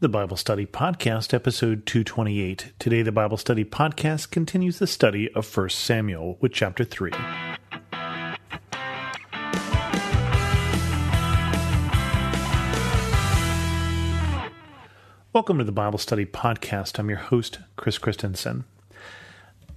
The Bible Study Podcast, episode 228. Today, the Bible Study Podcast continues the study of 1 Samuel with chapter 3. Welcome to the Bible Study Podcast. I'm your host, Chris Christensen.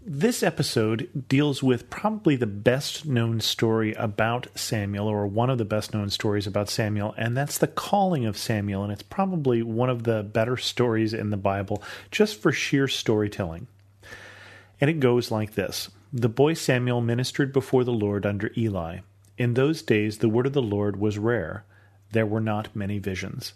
This episode deals with probably the best known story about Samuel, or one of the best known stories about Samuel, and that's the calling of Samuel. And it's probably one of the better stories in the Bible just for sheer storytelling. And it goes like this The boy Samuel ministered before the Lord under Eli. In those days, the word of the Lord was rare, there were not many visions.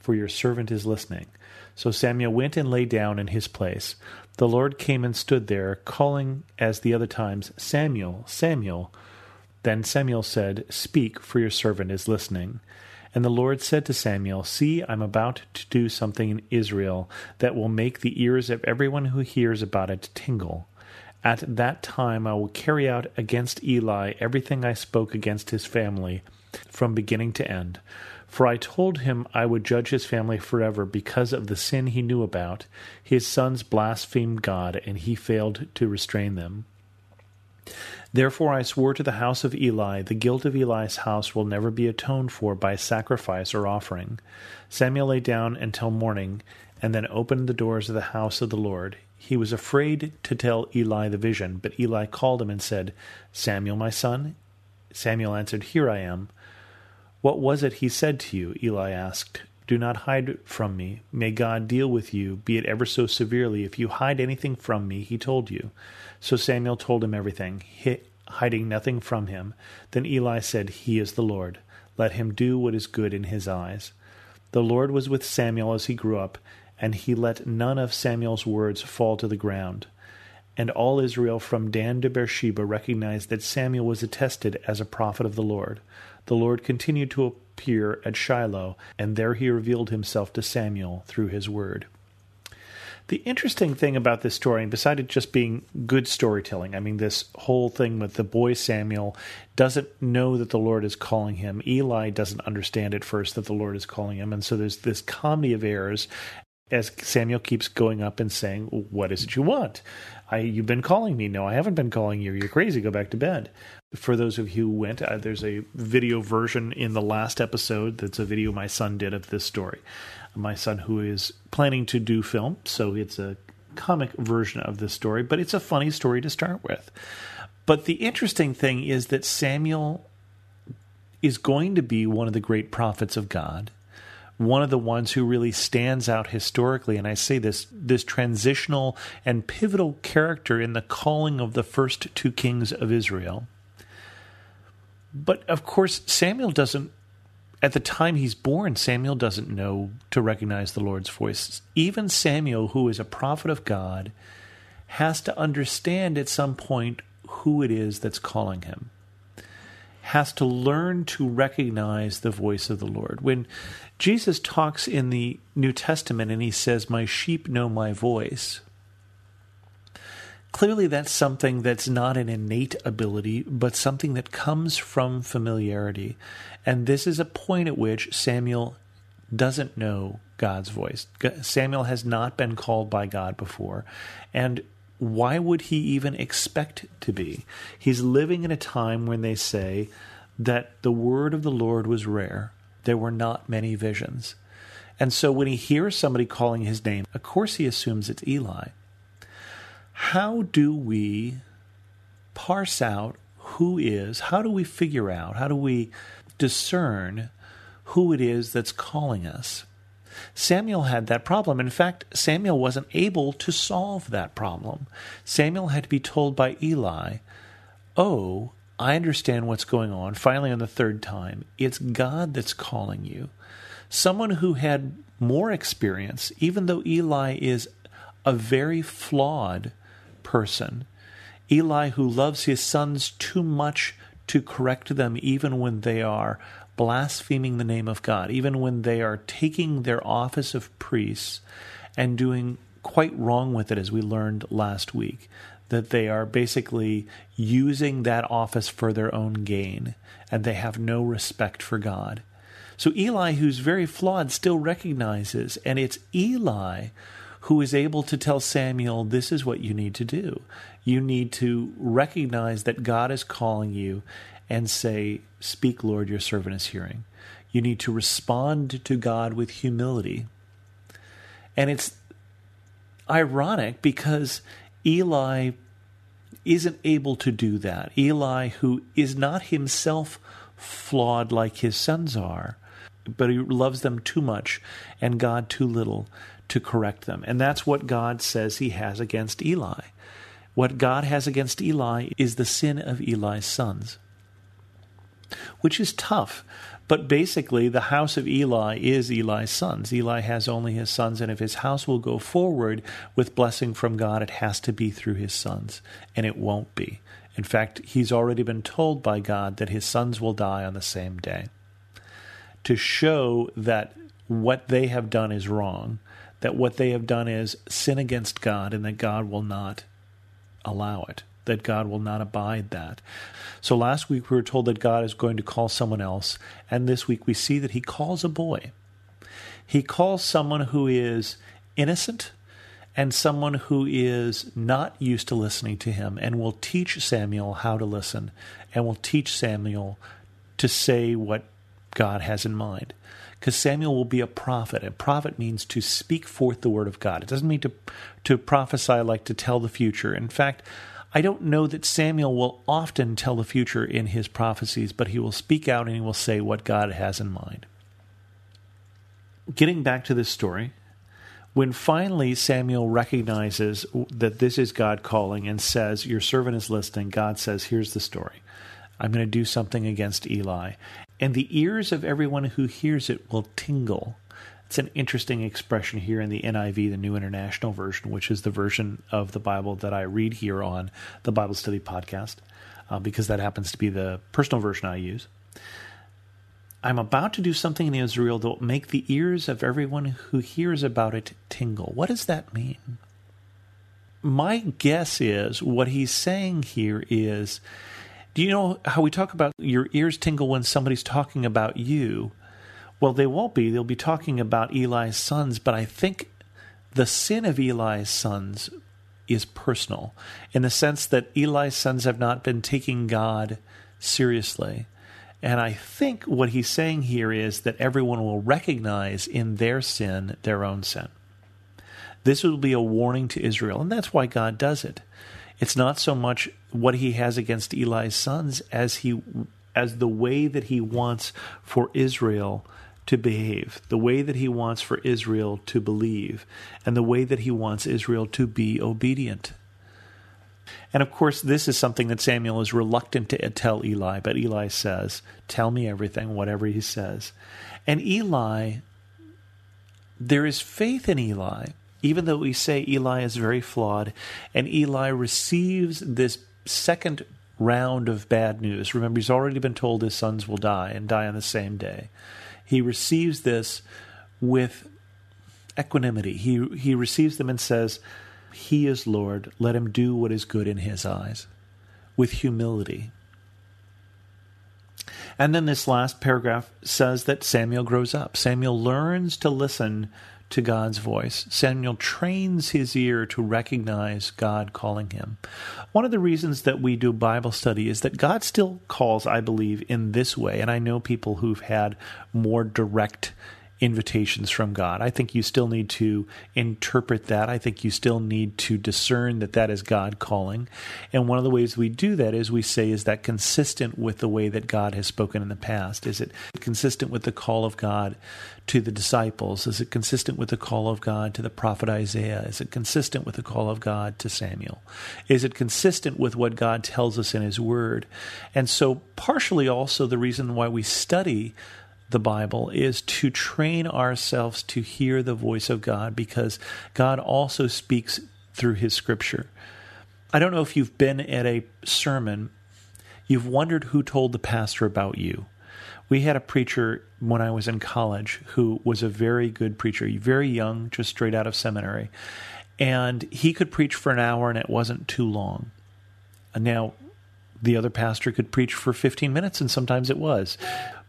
for your servant is listening. So Samuel went and lay down in his place. The Lord came and stood there, calling as the other times, Samuel, Samuel. Then Samuel said, Speak, for your servant is listening. And the Lord said to Samuel, See, I'm about to do something in Israel that will make the ears of everyone who hears about it tingle. At that time I will carry out against Eli everything I spoke against his family from beginning to end. For I told him I would judge his family forever because of the sin he knew about. His sons blasphemed God, and he failed to restrain them. Therefore I swore to the house of Eli, the guilt of Eli's house will never be atoned for by sacrifice or offering. Samuel lay down until morning, and then opened the doors of the house of the Lord. He was afraid to tell Eli the vision, but Eli called him and said, Samuel, my son? Samuel answered, Here I am. What was it he said to you? Eli asked. Do not hide from me. May God deal with you, be it ever so severely. If you hide anything from me, he told you. So Samuel told him everything, hiding nothing from him. Then Eli said, He is the Lord. Let him do what is good in his eyes. The Lord was with Samuel as he grew up, and he let none of Samuel's words fall to the ground. And all Israel from Dan to Beersheba recognized that Samuel was attested as a prophet of the Lord the Lord continued to appear at Shiloh, and there he revealed himself to Samuel through his word. The interesting thing about this story, and besides it just being good storytelling, I mean, this whole thing with the boy Samuel doesn't know that the Lord is calling him. Eli doesn't understand at first that the Lord is calling him. And so there's this comedy of errors as Samuel keeps going up and saying, What is it you want? I, you've been calling me. No, I haven't been calling you. You're crazy. Go back to bed. For those of you who went, uh, there's a video version in the last episode. That's a video my son did of this story. My son, who is planning to do film, so it's a comic version of this story, but it's a funny story to start with. But the interesting thing is that Samuel is going to be one of the great prophets of God one of the ones who really stands out historically and i say this this transitional and pivotal character in the calling of the first two kings of israel. But of course samuel doesn't at the time he's born samuel doesn't know to recognize the lord's voice. Even samuel who is a prophet of god has to understand at some point who it is that's calling him has to learn to recognize the voice of the Lord. When Jesus talks in the New Testament and he says, My sheep know my voice, clearly that's something that's not an innate ability, but something that comes from familiarity. And this is a point at which Samuel doesn't know God's voice. Samuel has not been called by God before. And why would he even expect to be? He's living in a time when they say that the word of the Lord was rare. There were not many visions. And so when he hears somebody calling his name, of course he assumes it's Eli. How do we parse out who is, how do we figure out, how do we discern who it is that's calling us? Samuel had that problem. In fact, Samuel wasn't able to solve that problem. Samuel had to be told by Eli, Oh, I understand what's going on. Finally, on the third time, it's God that's calling you. Someone who had more experience, even though Eli is a very flawed person, Eli who loves his sons too much to correct them even when they are blaspheming the name of God, even when they are taking their office of priests and doing quite wrong with it, as we learned last week, that they are basically using that office for their own gain and they have no respect for God. So Eli, who's very flawed, still recognizes, and it's Eli who is able to tell Samuel, this is what you need to do. You need to recognize that God is calling you and say, Speak, Lord, your servant is hearing. You need to respond to God with humility. And it's ironic because Eli isn't able to do that. Eli, who is not himself flawed like his sons are, but he loves them too much and God too little to correct them. And that's what God says he has against Eli. What God has against Eli is the sin of Eli's sons, which is tough. But basically, the house of Eli is Eli's sons. Eli has only his sons, and if his house will go forward with blessing from God, it has to be through his sons, and it won't be. In fact, he's already been told by God that his sons will die on the same day. To show that what they have done is wrong, that what they have done is sin against God and that God will not allow it, that God will not abide that. So last week we were told that God is going to call someone else, and this week we see that he calls a boy. He calls someone who is innocent and someone who is not used to listening to him and will teach Samuel how to listen and will teach Samuel to say what God has in mind because Samuel will be a prophet. and prophet means to speak forth the word of God. It doesn't mean to to prophesy like to tell the future. In fact, I don't know that Samuel will often tell the future in his prophecies, but he will speak out and he will say what God has in mind. Getting back to this story, when finally Samuel recognizes that this is God calling and says, Your servant is listening, God says, Here's the story. I'm going to do something against Eli and the ears of everyone who hears it will tingle. It's an interesting expression here in the NIV, the New International Version, which is the version of the Bible that I read here on the Bible Study Podcast, uh, because that happens to be the personal version I use. I'm about to do something in Israel that will make the ears of everyone who hears about it tingle. What does that mean? My guess is what he's saying here is do you know how we talk about your ears tingle when somebody's talking about you? Well, they won't be. They'll be talking about Eli's sons, but I think the sin of Eli's sons is personal in the sense that Eli's sons have not been taking God seriously. And I think what he's saying here is that everyone will recognize in their sin their own sin. This will be a warning to Israel, and that's why God does it. It's not so much what he has against Eli's sons as he as the way that he wants for Israel to behave, the way that he wants for Israel to believe, and the way that he wants Israel to be obedient. And of course, this is something that Samuel is reluctant to tell Eli, but Eli says, Tell me everything, whatever he says. And Eli, there is faith in Eli even though we say Eli is very flawed, and Eli receives this second round of bad news. Remember, he's already been told his sons will die and die on the same day. He receives this with equanimity. He, he receives them and says, He is Lord. Let him do what is good in his eyes, with humility. And then this last paragraph says that Samuel grows up. Samuel learns to listen to God's voice. Samuel trains his ear to recognize God calling him. One of the reasons that we do Bible study is that God still calls, I believe, in this way. And I know people who've had more direct invitations from God. I think you still need to interpret that. I think you still need to discern that that is God calling. And one of the ways we do that is we say, is that consistent with the way that God has spoken in the past? Is it consistent with the call of God to the disciples? Is it consistent with the call of God to the prophet Isaiah? Is it consistent with the call of God to Samuel? Is it consistent with what God tells us in His Word? And so, partially also, the reason why we study the Bible is to train ourselves to hear the voice of God because God also speaks through His Scripture. I don't know if you've been at a sermon, you've wondered who told the pastor about you. We had a preacher when I was in college who was a very good preacher, very young, just straight out of seminary. And he could preach for an hour and it wasn't too long. Now, the other pastor could preach for 15 minutes, and sometimes it was.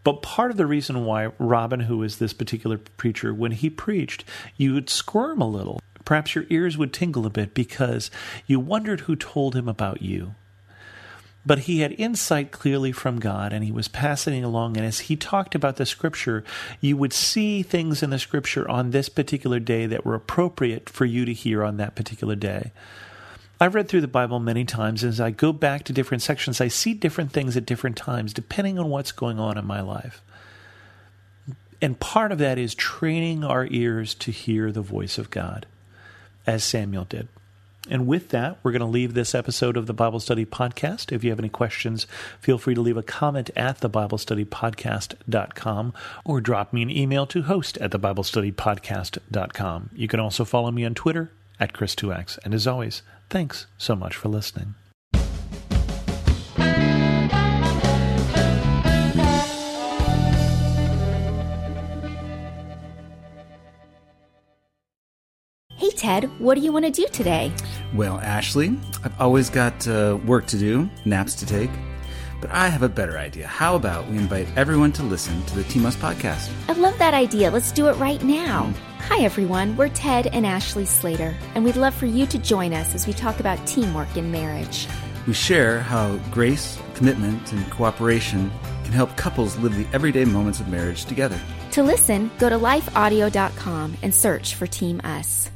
But part of the reason why Robin, who is this particular preacher, when he preached, you would squirm a little. Perhaps your ears would tingle a bit because you wondered who told him about you. But he had insight clearly from God and he was passing along. And as he talked about the scripture, you would see things in the scripture on this particular day that were appropriate for you to hear on that particular day. I've read through the Bible many times. and As I go back to different sections, I see different things at different times, depending on what's going on in my life. And part of that is training our ears to hear the voice of God, as Samuel did. And with that, we're going to leave this episode of the Bible Study Podcast. If you have any questions, feel free to leave a comment at thebiblestudypodcast.com or drop me an email to host at thebiblestudypodcast.com. You can also follow me on Twitter at Chris2X. And as always, Thanks so much for listening. Hey, Ted, what do you want to do today? Well, Ashley, I've always got uh, work to do, naps to take. But I have a better idea. How about we invite everyone to listen to the Team Us podcast? I love that idea. Let's do it right now. Mm. Hi, everyone. We're Ted and Ashley Slater, and we'd love for you to join us as we talk about teamwork in marriage. We share how grace, commitment, and cooperation can help couples live the everyday moments of marriage together. To listen, go to lifeaudio.com and search for Team Us.